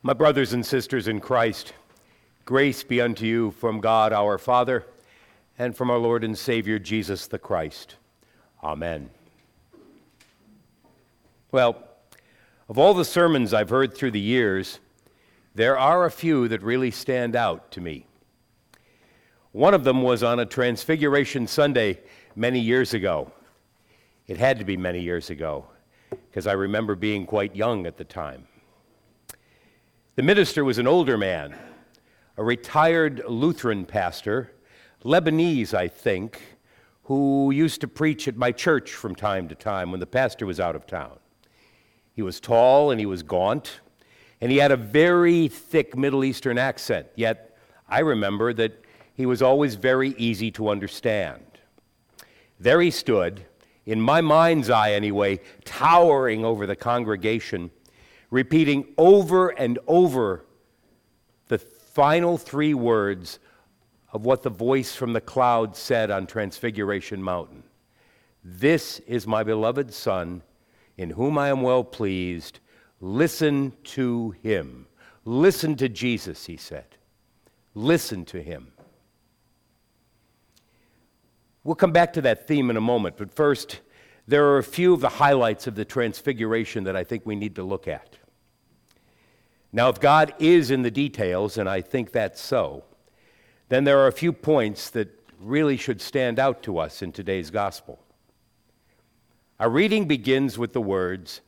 My brothers and sisters in Christ, grace be unto you from God our Father and from our Lord and Savior Jesus the Christ. Amen. Well, of all the sermons I've heard through the years, there are a few that really stand out to me. One of them was on a Transfiguration Sunday many years ago. It had to be many years ago, because I remember being quite young at the time. The minister was an older man, a retired Lutheran pastor, Lebanese, I think, who used to preach at my church from time to time when the pastor was out of town. He was tall and he was gaunt, and he had a very thick Middle Eastern accent, yet I remember that he was always very easy to understand. There he stood, in my mind's eye anyway, towering over the congregation, repeating over and over the final three words of what the voice from the cloud said on Transfiguration Mountain This is my beloved Son, in whom I am well pleased. Listen to him. Listen to Jesus, he said. Listen to him. We'll come back to that theme in a moment, but first, there are a few of the highlights of the Transfiguration that I think we need to look at. Now, if God is in the details, and I think that's so, then there are a few points that really should stand out to us in today's gospel. Our reading begins with the words,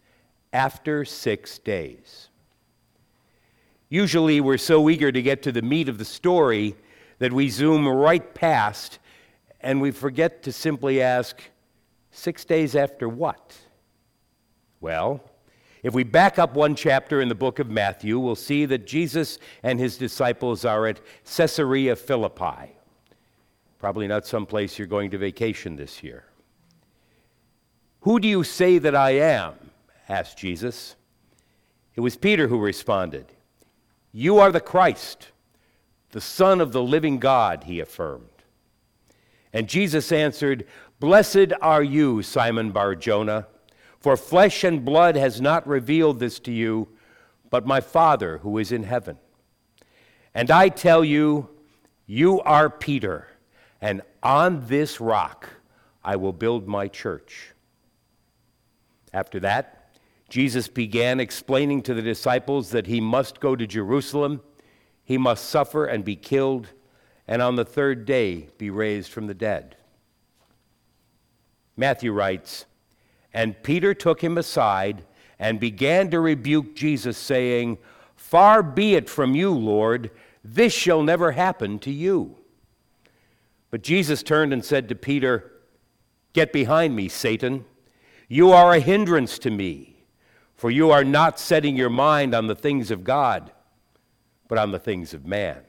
after six days. Usually, we're so eager to get to the meat of the story that we zoom right past and we forget to simply ask, six days after what? Well, if we back up one chapter in the book of Matthew, we'll see that Jesus and his disciples are at Caesarea Philippi. Probably not someplace you're going to vacation this year. Who do you say that I am? asked Jesus. It was Peter who responded, You are the Christ, the Son of the living God, he affirmed. And Jesus answered, Blessed are you, Simon Bar Jonah, for flesh and blood has not revealed this to you, but my Father who is in heaven. And I tell you, you are Peter, and on this rock I will build my church. After that, Jesus began explaining to the disciples that he must go to Jerusalem, he must suffer and be killed and on the third day be raised from the dead. Matthew writes, And Peter took him aside and began to rebuke Jesus, saying, Far be it from you, Lord, this shall never happen to you. But Jesus turned and said to Peter, Get behind me, Satan. You are a hindrance to me, for you are not setting your mind on the things of God, but on the things of man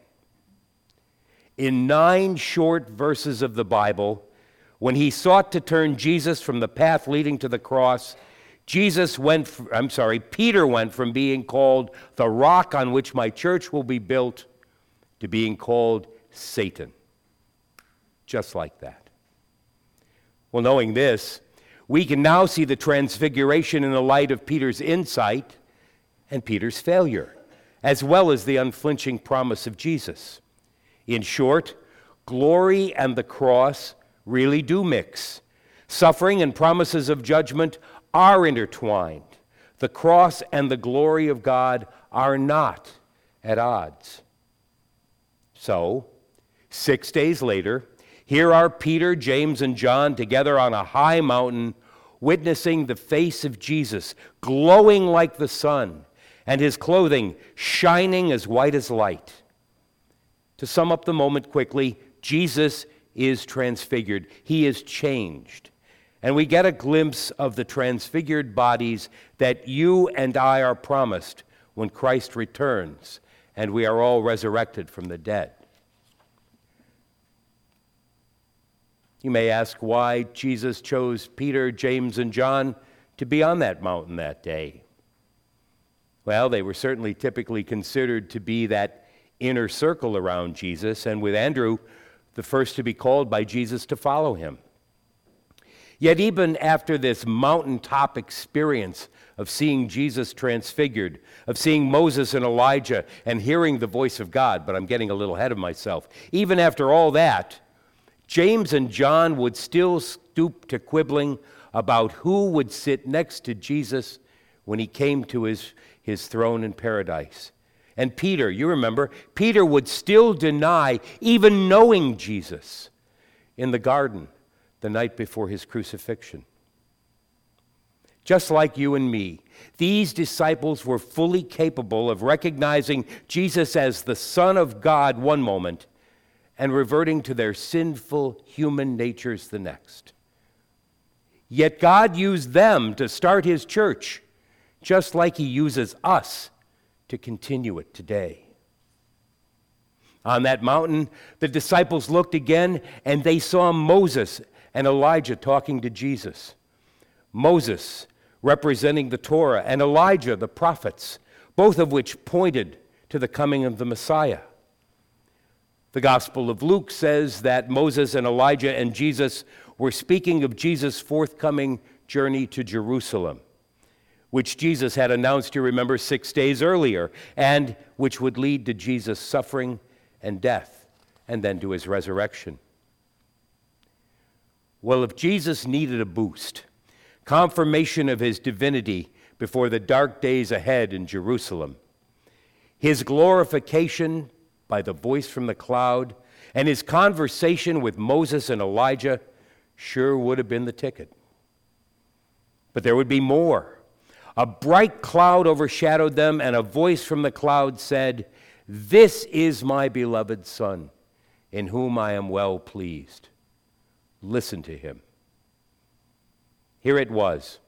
in nine short verses of the Bible, when he sought to turn Jesus from the path leading to the cross, Jesus went, I'm sorry, Peter went from being called the rock on which my church will be built to being called Satan. Just like that. Well, knowing this, we can now see the transfiguration in the light of Peter's insight and Peter's failure, as well as the unflinching promise of Jesus. In short, glory and the cross really do mix. Suffering and promises of judgment are intertwined. The cross and the glory of God are not at odds. So, six days later, here are Peter, James, and John together on a high mountain, witnessing the face of Jesus, glowing like the sun, and his clothing shining as white as light. To sum up the moment quickly, Jesus is transfigured, he is changed. And we get a glimpse of the transfigured bodies that you and I are promised when Christ returns and we are all resurrected from the dead. You may ask why Jesus chose Peter, James, and John to be on that mountain that day. Well, they were certainly typically considered to be that inner circle around Jesus, and with Andrew, the first to be called by Jesus to follow him. Yet, even after this mountaintop experience of seeing Jesus transfigured, of seeing Moses and Elijah and hearing the voice of God, but I'm getting a little ahead of myself, even after all that, James and John would still stoop to quibbling about who would sit next to Jesus when he came to his, his throne in paradise. And Peter, you remember, Peter would still deny even knowing Jesus in the garden the night before his crucifixion. Just like you and me, these disciples were fully capable of recognizing Jesus as the Son of God one moment and reverting to their sinful human natures the next. Yet God used them to start his church, just like he uses us to continue it today. On that mountain, the disciples looked again and they saw Moses and Elijah talking to Jesus. Moses representing the Torah and Elijah, the prophets, both of which pointed to the coming of the Messiah. The Gospel of Luke says that Moses and Elijah and Jesus were speaking of Jesus' forthcoming journey to Jerusalem which Jesus had announced, you remember, six days earlier, and which would lead to Jesus' suffering and death, and then to his resurrection. Well, if Jesus needed a boost, confirmation of his divinity before the dark days ahead in Jerusalem, his glorification by the voice from the cloud, and his conversation with Moses and Elijah sure would have been the ticket. But there would be more. A bright cloud overshadowed them, and a voice from the cloud said, This is my beloved Son, in whom I am well pleased. Listen to him. Here it was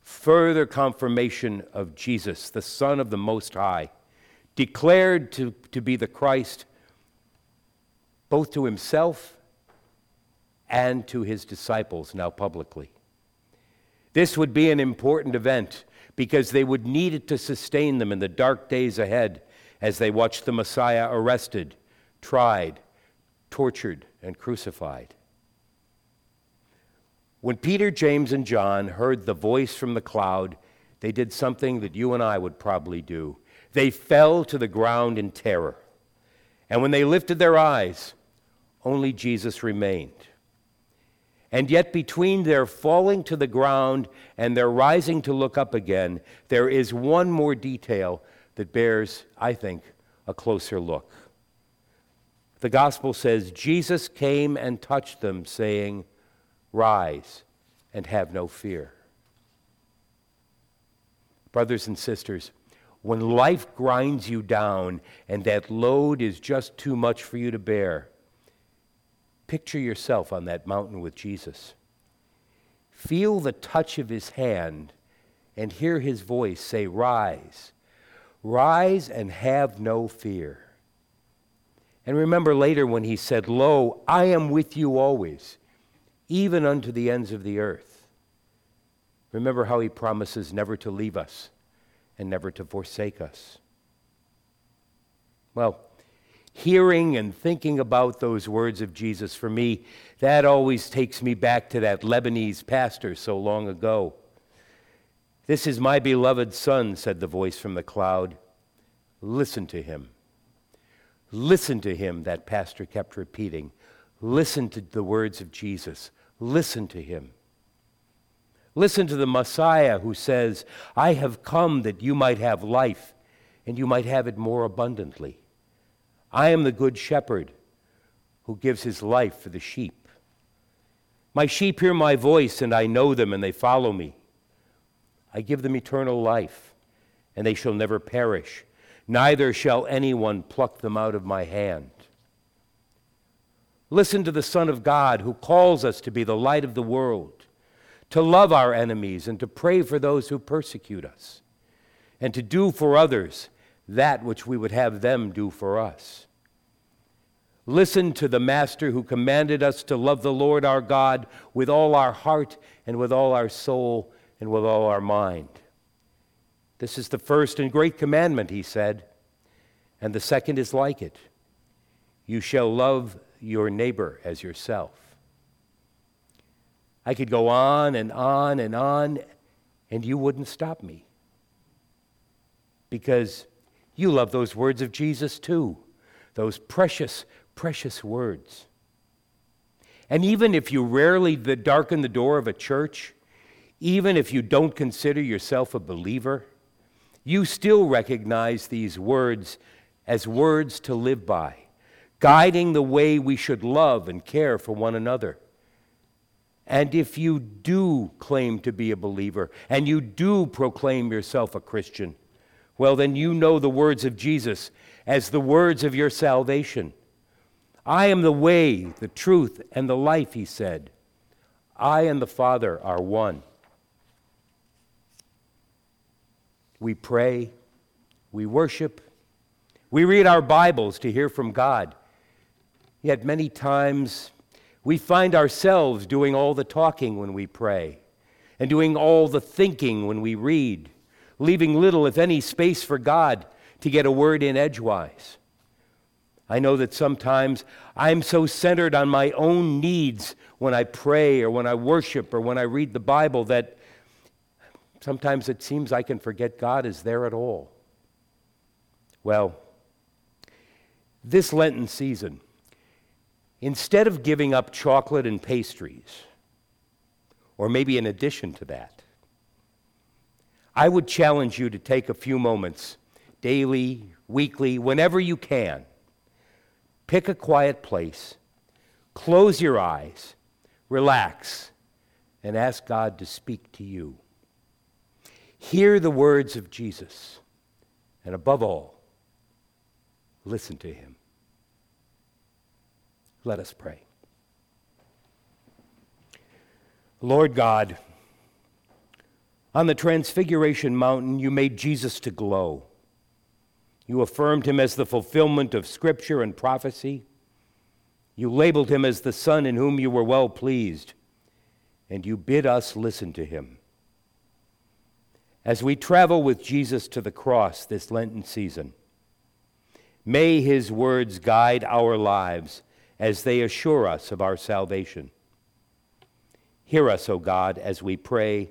further confirmation of Jesus, the Son of the Most High, declared to, to be the Christ both to himself and to his disciples now publicly. This would be an important event because they would need it to sustain them in the dark days ahead as they watched the Messiah arrested, tried, tortured, and crucified. When Peter, James, and John heard the voice from the cloud, they did something that you and I would probably do. They fell to the ground in terror. And when they lifted their eyes, only Jesus remained. And yet, between their falling to the ground and their rising to look up again, there is one more detail that bears, I think, a closer look. The gospel says, Jesus came and touched them, saying, Rise and have no fear. Brothers and sisters, when life grinds you down and that load is just too much for you to bear, Picture yourself on that mountain with Jesus. Feel the touch of his hand and hear his voice say, Rise, rise and have no fear. And remember later when he said, Lo, I am with you always, even unto the ends of the earth. Remember how he promises never to leave us and never to forsake us. Well, hearing and thinking about those words of Jesus, for me, that always takes me back to that Lebanese pastor so long ago. This is my beloved son, said the voice from the cloud. Listen to him. Listen to him, that pastor kept repeating. Listen to the words of Jesus. Listen to him. Listen to the Messiah who says, I have come that you might have life and you might have it more abundantly. I am the good shepherd who gives his life for the sheep. My sheep hear my voice, and I know them, and they follow me. I give them eternal life, and they shall never perish, neither shall anyone pluck them out of my hand. Listen to the Son of God who calls us to be the light of the world, to love our enemies, and to pray for those who persecute us, and to do for others that which we would have them do for us. Listen to the Master who commanded us to love the Lord our God with all our heart and with all our soul and with all our mind. This is the first and great commandment, he said, and the second is like it you shall love your neighbor as yourself. I could go on and on and on, and you wouldn't stop me. Because you love those words of Jesus too, those precious, precious words. And even if you rarely darken the door of a church, even if you don't consider yourself a believer, you still recognize these words as words to live by, guiding the way we should love and care for one another. And if you do claim to be a believer and you do proclaim yourself a Christian, well, then you know the words of Jesus as the words of your salvation. I am the way, the truth, and the life, he said. I and the Father are one. We pray, we worship, we read our Bibles to hear from God. Yet many times we find ourselves doing all the talking when we pray and doing all the thinking when we read leaving little, if any, space for God to get a word in edgewise. I know that sometimes I'm so centered on my own needs when I pray or when I worship or when I read the Bible that sometimes it seems I can forget God is there at all. Well, this Lenten season, instead of giving up chocolate and pastries, or maybe in addition to that, I would challenge you to take a few moments, daily, weekly, whenever you can. Pick a quiet place, close your eyes, relax, and ask God to speak to you. Hear the words of Jesus, and above all, listen to him. Let us pray. Lord God, on the Transfiguration Mountain, you made Jesus to glow. You affirmed him as the fulfillment of Scripture and prophecy. You labeled him as the Son in whom you were well pleased, and you bid us listen to him. As we travel with Jesus to the cross this Lenten season, may his words guide our lives as they assure us of our salvation. Hear us, O God, as we pray